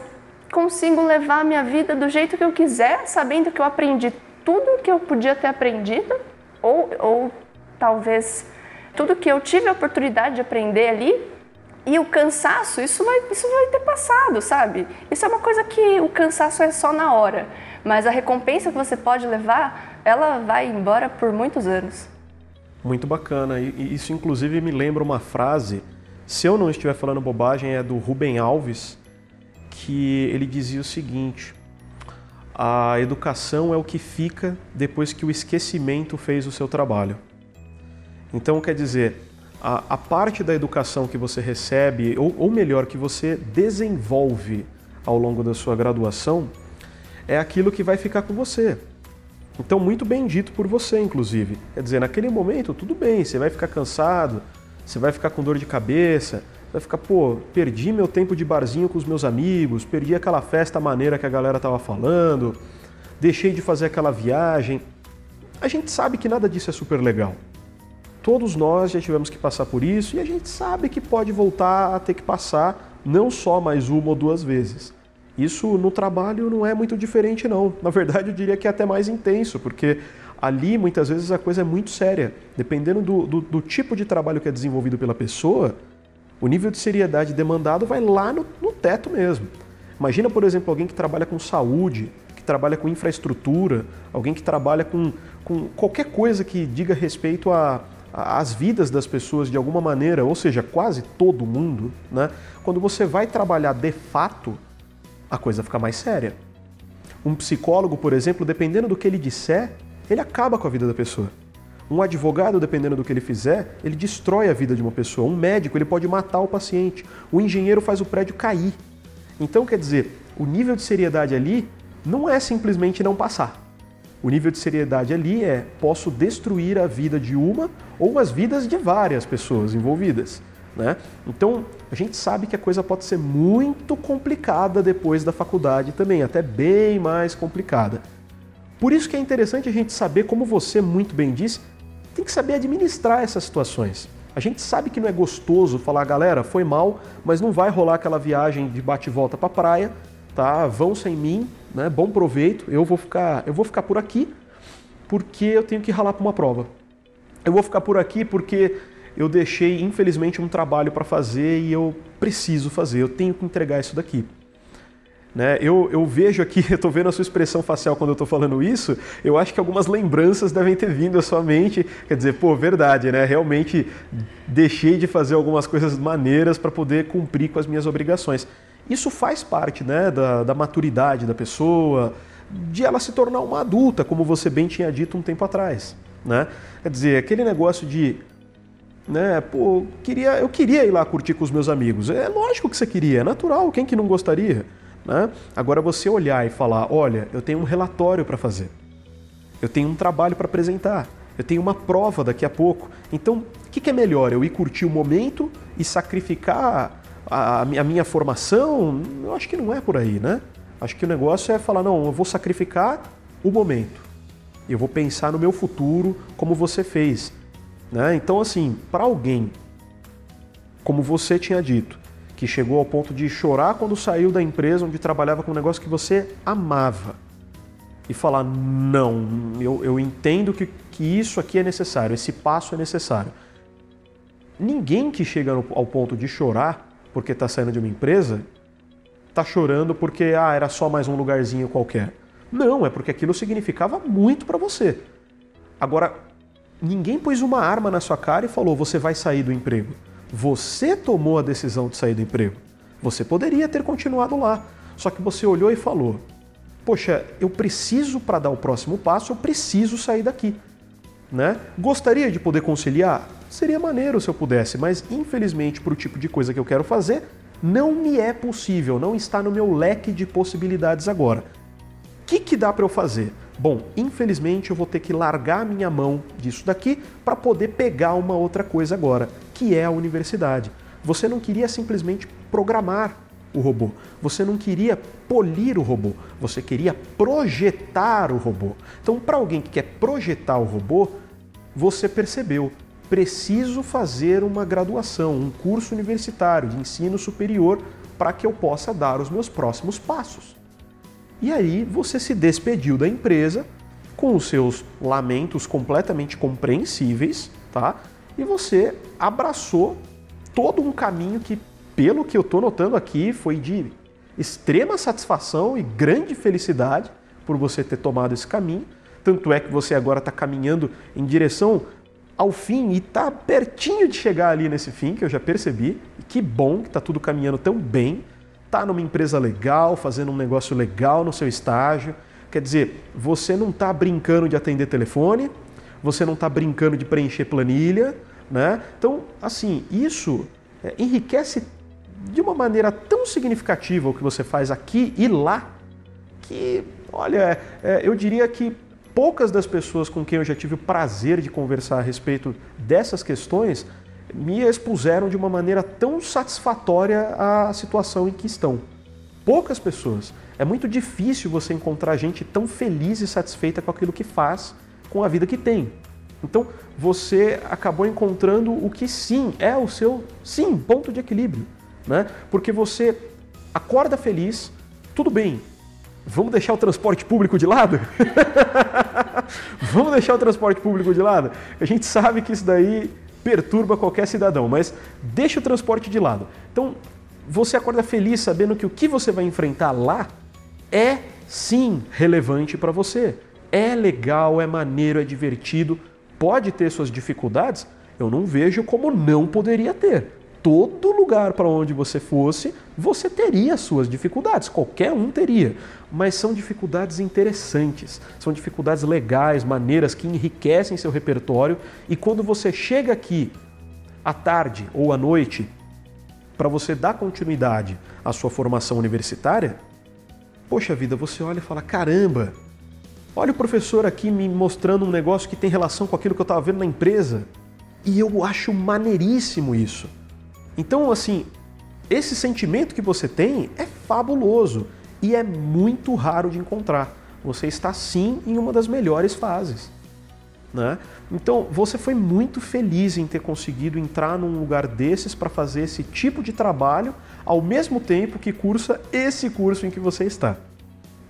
consigo levar a minha vida do jeito que eu quiser, sabendo que eu aprendi tudo que eu podia ter aprendido, ou, ou talvez tudo que eu tive a oportunidade de aprender ali. E o cansaço, isso vai, isso vai ter passado, sabe? Isso é uma coisa que o cansaço é só na hora, mas a recompensa que você pode levar, ela vai embora por muitos anos. Muito bacana. E isso, inclusive, me lembra uma frase, se eu não estiver falando bobagem, é do Rubem Alves, que ele dizia o seguinte: a educação é o que fica depois que o esquecimento fez o seu trabalho. Então, quer dizer, a, a parte da educação que você recebe, ou, ou melhor, que você desenvolve ao longo da sua graduação, é aquilo que vai ficar com você. Então, muito bem dito por você, inclusive. Quer dizer, naquele momento, tudo bem, você vai ficar cansado, você vai ficar com dor de cabeça, vai ficar, pô, perdi meu tempo de barzinho com os meus amigos, perdi aquela festa maneira que a galera tava falando, deixei de fazer aquela viagem. A gente sabe que nada disso é super legal. Todos nós já tivemos que passar por isso e a gente sabe que pode voltar a ter que passar não só mais uma ou duas vezes. Isso no trabalho não é muito diferente, não. Na verdade, eu diria que é até mais intenso, porque ali muitas vezes a coisa é muito séria. Dependendo do, do, do tipo de trabalho que é desenvolvido pela pessoa, o nível de seriedade demandado vai lá no, no teto mesmo. Imagina, por exemplo, alguém que trabalha com saúde, que trabalha com infraestrutura, alguém que trabalha com, com qualquer coisa que diga respeito as vidas das pessoas de alguma maneira, ou seja, quase todo mundo, né? Quando você vai trabalhar de fato, a coisa fica mais séria. Um psicólogo, por exemplo, dependendo do que ele disser, ele acaba com a vida da pessoa. Um advogado, dependendo do que ele fizer, ele destrói a vida de uma pessoa. Um médico, ele pode matar o paciente. O engenheiro faz o prédio cair. Então, quer dizer, o nível de seriedade ali não é simplesmente não passar. O nível de seriedade ali é posso destruir a vida de uma ou as vidas de várias pessoas envolvidas. Né? Então, a gente sabe que a coisa pode ser muito complicada depois da faculdade também, até bem mais complicada. Por isso que é interessante a gente saber, como você muito bem disse, tem que saber administrar essas situações. A gente sabe que não é gostoso falar, galera, foi mal, mas não vai rolar aquela viagem de bate e volta para praia, tá? Vão sem mim, né? Bom proveito. Eu vou ficar, eu vou ficar por aqui porque eu tenho que ralar para uma prova. Eu vou ficar por aqui porque eu deixei, infelizmente, um trabalho para fazer e eu preciso fazer, eu tenho que entregar isso daqui. Né? Eu, eu vejo aqui, <laughs> eu estou vendo a sua expressão facial quando eu estou falando isso, eu acho que algumas lembranças devem ter vindo à sua mente. Quer dizer, pô, verdade, né? Realmente deixei de fazer algumas coisas maneiras para poder cumprir com as minhas obrigações. Isso faz parte né, da, da maturidade da pessoa, de ela se tornar uma adulta, como você bem tinha dito um tempo atrás. Né? Quer dizer, aquele negócio de né? Pô, queria, eu queria ir lá curtir com os meus amigos. É lógico que você queria, é natural, quem que não gostaria? Né? Agora você olhar e falar, olha, eu tenho um relatório para fazer, eu tenho um trabalho para apresentar, eu tenho uma prova daqui a pouco. Então, o que, que, é melhor? Eu ir curtir o momento e sacrificar a, a minha formação? Eu acho que não é por aí, né? Acho que o negócio é falar, não, eu vou sacrificar o momento. Eu vou pensar no meu futuro, como você fez. Né? Então, assim, para alguém, como você tinha dito, que chegou ao ponto de chorar quando saiu da empresa onde trabalhava com um negócio que você amava, e falar: não, eu, eu entendo que, que isso aqui é necessário, esse passo é necessário. Ninguém que chega ao ponto de chorar porque está saindo de uma empresa está chorando porque ah, era só mais um lugarzinho qualquer. Não, é porque aquilo significava muito para você. Agora, ninguém pôs uma arma na sua cara e falou: você vai sair do emprego. Você tomou a decisão de sair do emprego. Você poderia ter continuado lá, só que você olhou e falou: Poxa, eu preciso para dar o próximo passo, eu preciso sair daqui. Né? Gostaria de poder conciliar? Seria maneiro se eu pudesse, mas infelizmente, para o tipo de coisa que eu quero fazer, não me é possível, não está no meu leque de possibilidades agora. O que, que dá para eu fazer? Bom, infelizmente eu vou ter que largar minha mão disso daqui para poder pegar uma outra coisa agora, que é a universidade. Você não queria simplesmente programar o robô, você não queria polir o robô, você queria projetar o robô. Então, para alguém que quer projetar o robô, você percebeu, preciso fazer uma graduação, um curso universitário de ensino superior para que eu possa dar os meus próximos passos. E aí você se despediu da empresa com os seus lamentos completamente compreensíveis, tá? E você abraçou todo um caminho que, pelo que eu estou notando aqui, foi de extrema satisfação e grande felicidade por você ter tomado esse caminho. Tanto é que você agora está caminhando em direção ao fim e está pertinho de chegar ali nesse fim, que eu já percebi. E que bom que está tudo caminhando tão bem. Está numa empresa legal, fazendo um negócio legal no seu estágio. Quer dizer, você não está brincando de atender telefone, você não está brincando de preencher planilha, né? Então, assim, isso é, enriquece de uma maneira tão significativa o que você faz aqui e lá, que, olha, é, eu diria que poucas das pessoas com quem eu já tive o prazer de conversar a respeito dessas questões me expuseram de uma maneira tão satisfatória à situação em que estão. Poucas pessoas. É muito difícil você encontrar gente tão feliz e satisfeita com aquilo que faz, com a vida que tem. Então, você acabou encontrando o que sim é o seu sim ponto de equilíbrio, né? Porque você acorda feliz, tudo bem, Vamos deixar o transporte público de lado? <laughs> Vamos deixar o transporte público de lado? A gente sabe que isso daí perturba qualquer cidadão, mas deixa o transporte de lado. Então, você acorda feliz sabendo que o que você vai enfrentar lá é sim relevante para você. É legal, é maneiro, é divertido, pode ter suas dificuldades. Eu não vejo como não poderia ter todo lugar para onde você fosse, você teria suas dificuldades, qualquer um teria, mas são dificuldades interessantes, são dificuldades legais, maneiras que enriquecem seu repertório e quando você chega aqui à tarde ou à noite para você dar continuidade à sua formação universitária, poxa vida, você olha e fala: caramba, olha o professor aqui me mostrando um negócio que tem relação com aquilo que eu estava vendo na empresa. E eu acho maneiríssimo isso. Então, assim, esse sentimento que você tem é fabuloso e é muito raro de encontrar. Você está sim em uma das melhores fases. Né? Então, você foi muito feliz em ter conseguido entrar num lugar desses para fazer esse tipo de trabalho ao mesmo tempo que cursa esse curso em que você está.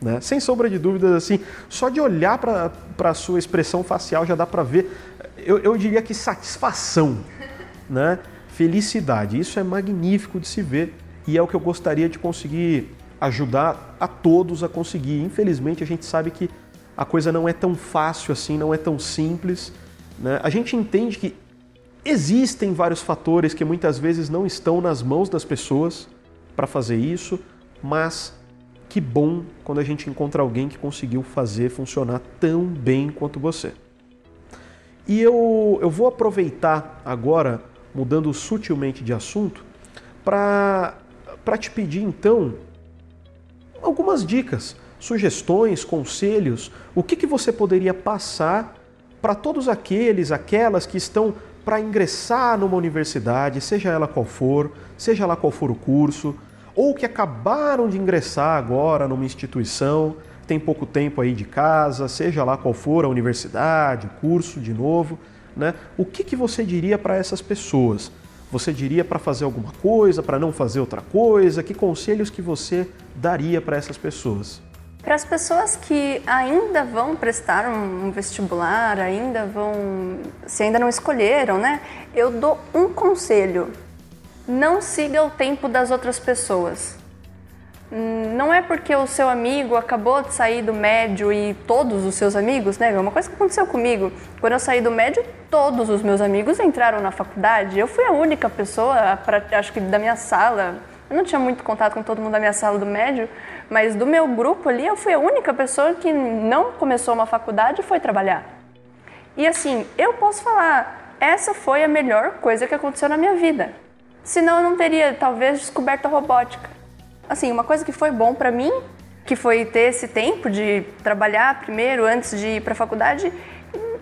Né? Sem sombra de dúvidas, assim, só de olhar para a sua expressão facial já dá para ver, eu, eu diria que satisfação. <laughs> Né? felicidade. Isso é magnífico de se ver e é o que eu gostaria de conseguir ajudar a todos a conseguir. Infelizmente, a gente sabe que a coisa não é tão fácil assim, não é tão simples. Né? A gente entende que existem vários fatores que muitas vezes não estão nas mãos das pessoas para fazer isso, mas que bom quando a gente encontra alguém que conseguiu fazer funcionar tão bem quanto você. E eu, eu vou aproveitar agora mudando sutilmente de assunto, para te pedir então algumas dicas, sugestões, conselhos, o que, que você poderia passar para todos aqueles, aquelas que estão para ingressar numa universidade, seja ela qual for, seja lá qual for o curso, ou que acabaram de ingressar agora numa instituição, tem pouco tempo aí de casa, seja lá qual for a universidade, o curso de novo, né? O que, que você diria para essas pessoas? Você diria para fazer alguma coisa, para não fazer outra coisa? Que conselhos que você daria para essas pessoas? Para as pessoas que ainda vão prestar um vestibular, ainda vão, se ainda não escolheram, né? Eu dou um conselho: não siga o tempo das outras pessoas. Não é porque o seu amigo acabou de sair do médio e todos os seus amigos, né? É uma coisa que aconteceu comigo. Quando eu saí do médio, todos os meus amigos entraram na faculdade. Eu fui a única pessoa, pra, acho que da minha sala. Eu não tinha muito contato com todo mundo da minha sala do médio, mas do meu grupo ali, eu fui a única pessoa que não começou uma faculdade e foi trabalhar. E assim, eu posso falar, essa foi a melhor coisa que aconteceu na minha vida. Senão eu não teria, talvez, descoberto a robótica assim, uma coisa que foi bom para mim, que foi ter esse tempo de trabalhar primeiro antes de ir para a faculdade,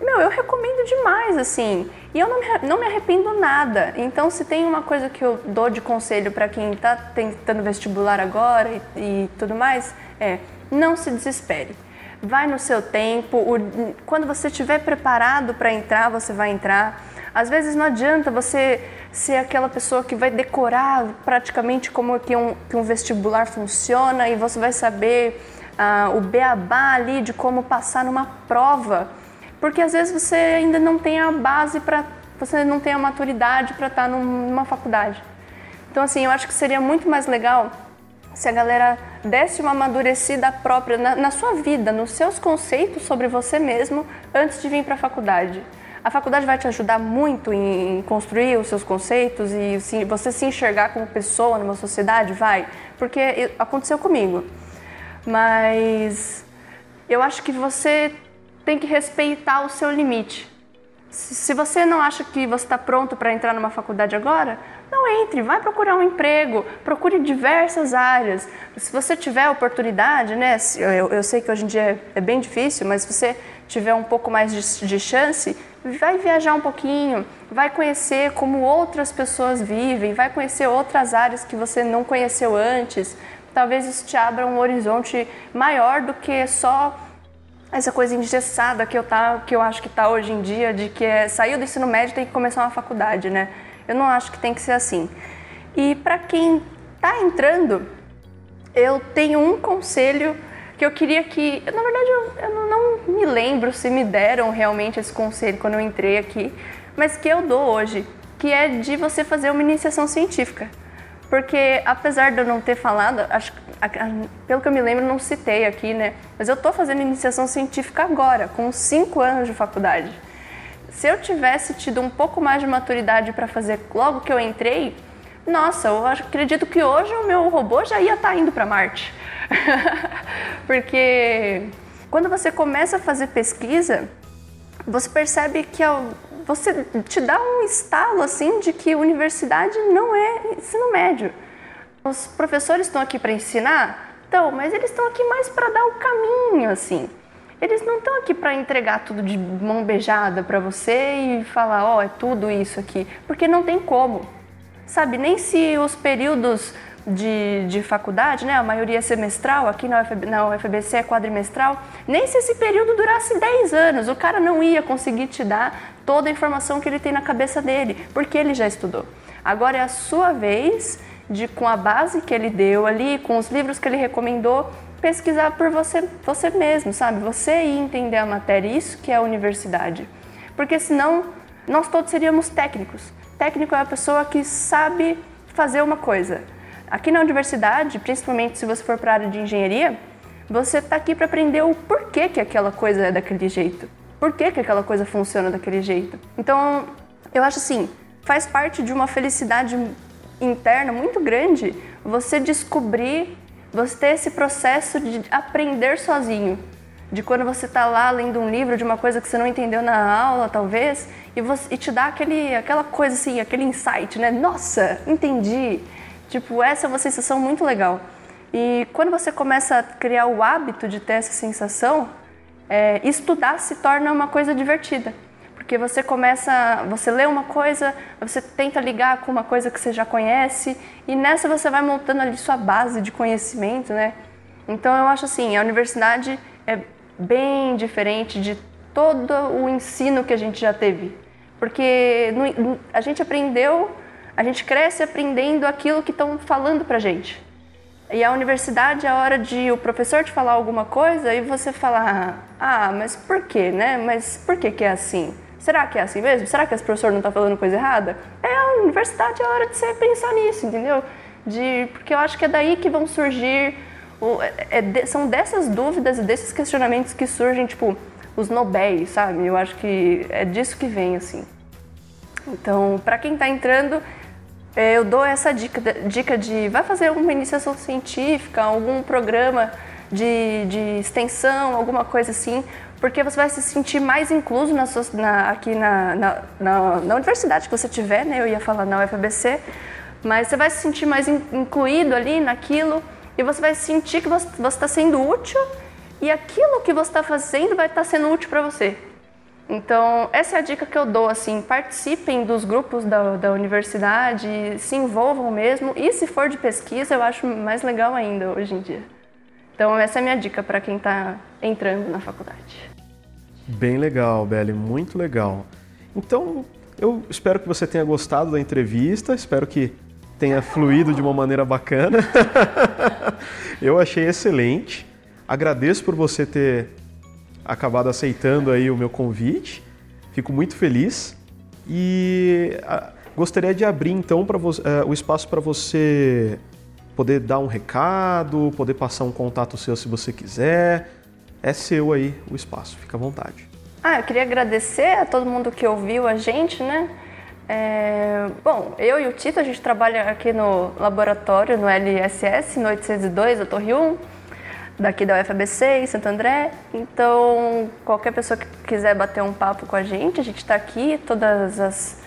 meu, eu recomendo demais, assim. E eu não me, não me arrependo nada. Então, se tem uma coisa que eu dou de conselho para quem está tentando vestibular agora e, e, tudo mais, é não se desespere. Vai no seu tempo. O, quando você estiver preparado para entrar, você vai entrar. Às vezes não adianta você ser aquela pessoa que vai decorar praticamente como que um, que um vestibular funciona e você vai saber ah, o beabá ali de como passar numa prova, porque às vezes você ainda não tem a base para, você não tem a maturidade para estar numa faculdade. Então assim, eu acho que seria muito mais legal se a galera desse uma amadurecida própria na, na sua vida, nos seus conceitos sobre você mesmo antes de vir para a faculdade. A faculdade vai te ajudar muito em construir os seus conceitos e você se enxergar como pessoa numa sociedade, vai, porque aconteceu comigo. Mas eu acho que você tem que respeitar o seu limite. Se você não acha que você está pronto para entrar numa faculdade agora, não entre, vai procurar um emprego, procure diversas áreas. Se você tiver oportunidade, né? Eu, eu sei que hoje em dia é, é bem difícil, mas se você tiver um pouco mais de, de chance, vai viajar um pouquinho, vai conhecer como outras pessoas vivem, vai conhecer outras áreas que você não conheceu antes. Talvez isso te abra um horizonte maior do que só essa coisa engessada que eu, tá, que eu acho que está hoje em dia, de que é, saiu do ensino médio tem que começar uma faculdade, né? Eu não acho que tem que ser assim. E para quem está entrando, eu tenho um conselho que eu queria que, na verdade, eu, eu não me lembro se me deram realmente esse conselho quando eu entrei aqui, mas que eu dou hoje, que é de você fazer uma iniciação científica. Porque apesar de eu não ter falado, acho, pelo que eu me lembro, não citei aqui, né? Mas eu estou fazendo iniciação científica agora, com cinco anos de faculdade. Se eu tivesse tido um pouco mais de maturidade para fazer logo que eu entrei, nossa, eu acredito que hoje o meu robô já ia estar tá indo para Marte. <laughs> Porque quando você começa a fazer pesquisa, você percebe que você te dá um estalo assim de que universidade não é ensino médio. Os professores estão aqui para ensinar, então, mas eles estão aqui mais para dar o caminho assim. Eles não estão aqui para entregar tudo de mão beijada para você e falar, ó, oh, é tudo isso aqui, porque não tem como. Sabe, nem se os períodos de, de faculdade, né, a maioria é semestral, aqui na, UFB, na UFBC é quadrimestral, nem se esse período durasse 10 anos, o cara não ia conseguir te dar toda a informação que ele tem na cabeça dele, porque ele já estudou. Agora é a sua vez de, com a base que ele deu ali, com os livros que ele recomendou, pesquisar por você, você mesmo, sabe? Você ir entender a matéria, isso que é a universidade. Porque senão nós todos seríamos técnicos. Técnico é a pessoa que sabe fazer uma coisa. Aqui na universidade, principalmente se você for para a área de engenharia, você está aqui para aprender o porquê que aquela coisa é daquele jeito. Por que, que aquela coisa funciona daquele jeito. Então, eu acho assim, faz parte de uma felicidade interna muito grande você descobrir, você ter esse processo de aprender sozinho. De quando você está lá lendo um livro de uma coisa que você não entendeu na aula, talvez, e, você, e te dá aquele, aquela coisa assim, aquele insight, né? Nossa, entendi. Tipo, essa é uma sensação muito legal. E quando você começa a criar o hábito de ter essa sensação, é, estudar se torna uma coisa divertida. Porque você começa, você lê uma coisa, você tenta ligar com uma coisa que você já conhece, e nessa você vai montando ali sua base de conhecimento, né? Então eu acho assim, a universidade é bem diferente de todo o ensino que a gente já teve. Porque a gente aprendeu, a gente cresce aprendendo aquilo que estão falando pra gente. E a universidade é a hora de o professor te falar alguma coisa e você falar, ah, mas por quê, né? Mas por que que é assim? Será que é assim mesmo? Será que esse professor não está falando coisa errada? É a universidade é a hora de você pensar nisso, entendeu? De, porque eu acho que é daí que vão surgir, é, é são dessas dúvidas e desses questionamentos que surgem, tipo, os Nobéis, sabe? Eu acho que é disso que vem, assim. Então, para quem está entrando, é, eu dou essa dica, dica de vai fazer alguma iniciação científica, algum programa de, de extensão, alguma coisa assim, porque você vai se sentir mais incluso na, na, aqui na, na, na, universidade que você tiver, né? Eu ia falar na UFBC, mas você vai se sentir mais in, incluído ali naquilo e você vai sentir que você está sendo útil e aquilo que você está fazendo vai estar tá sendo útil para você. Então, essa é a dica que eu dou, assim, participem dos grupos da, da universidade, se envolvam mesmo, e se for de pesquisa, eu acho mais legal ainda hoje em dia. Então, essa é a minha dica para quem está entrando na faculdade. Bem legal, Beli, muito legal. Então, eu espero que você tenha gostado da entrevista, espero que tenha fluído de uma maneira bacana. <laughs> eu achei excelente. Agradeço por você ter acabado aceitando aí o meu convite. Fico muito feliz e a, gostaria de abrir então para uh, o espaço para você poder dar um recado, poder passar um contato seu se você quiser. É seu aí o espaço, fica à vontade. Ah, eu queria agradecer a todo mundo que ouviu a gente, né? É, bom, eu e o Tito, a gente trabalha aqui no laboratório, no LSS, no 802, da Torre 1, daqui da UFABC, em Santo André. Então, qualquer pessoa que quiser bater um papo com a gente, a gente está aqui todas as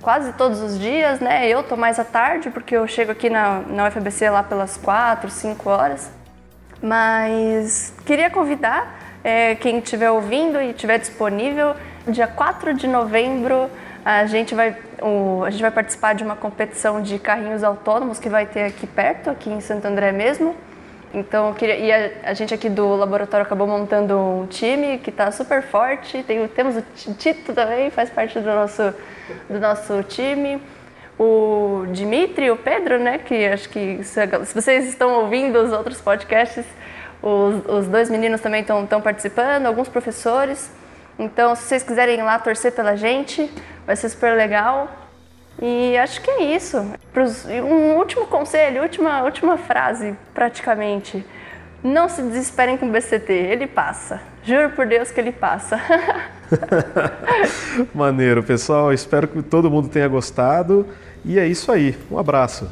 quase todos os dias, né? Eu tô mais à tarde, porque eu chego aqui na, na lá pelas 4, 5 horas. Mas queria convidar é, quem estiver ouvindo e estiver disponível, dia 4 de novembro a gente vai o, a gente vai participar de uma competição de carrinhos autônomos que vai ter aqui perto, aqui em Santo André mesmo. Então, queria, e a, a, gente aqui do laboratório acabou montando um time que está super forte. Tem, temos o Tito também, faz parte do nosso, do nosso time. O Dimitri o Pedro, né, que acho que se, se vocês estão ouvindo os outros podcasts, os, os dois meninos também estão participando, alguns professores. Então, se vocês quiserem ir lá torcer pela gente, vai ser super legal. E acho que é isso. Um último conselho, última, última frase, praticamente. Não se desesperem com o BCT, ele passa. Juro por Deus que ele passa. <laughs> Maneiro, pessoal. Espero que todo mundo tenha gostado. E é isso aí. Um abraço.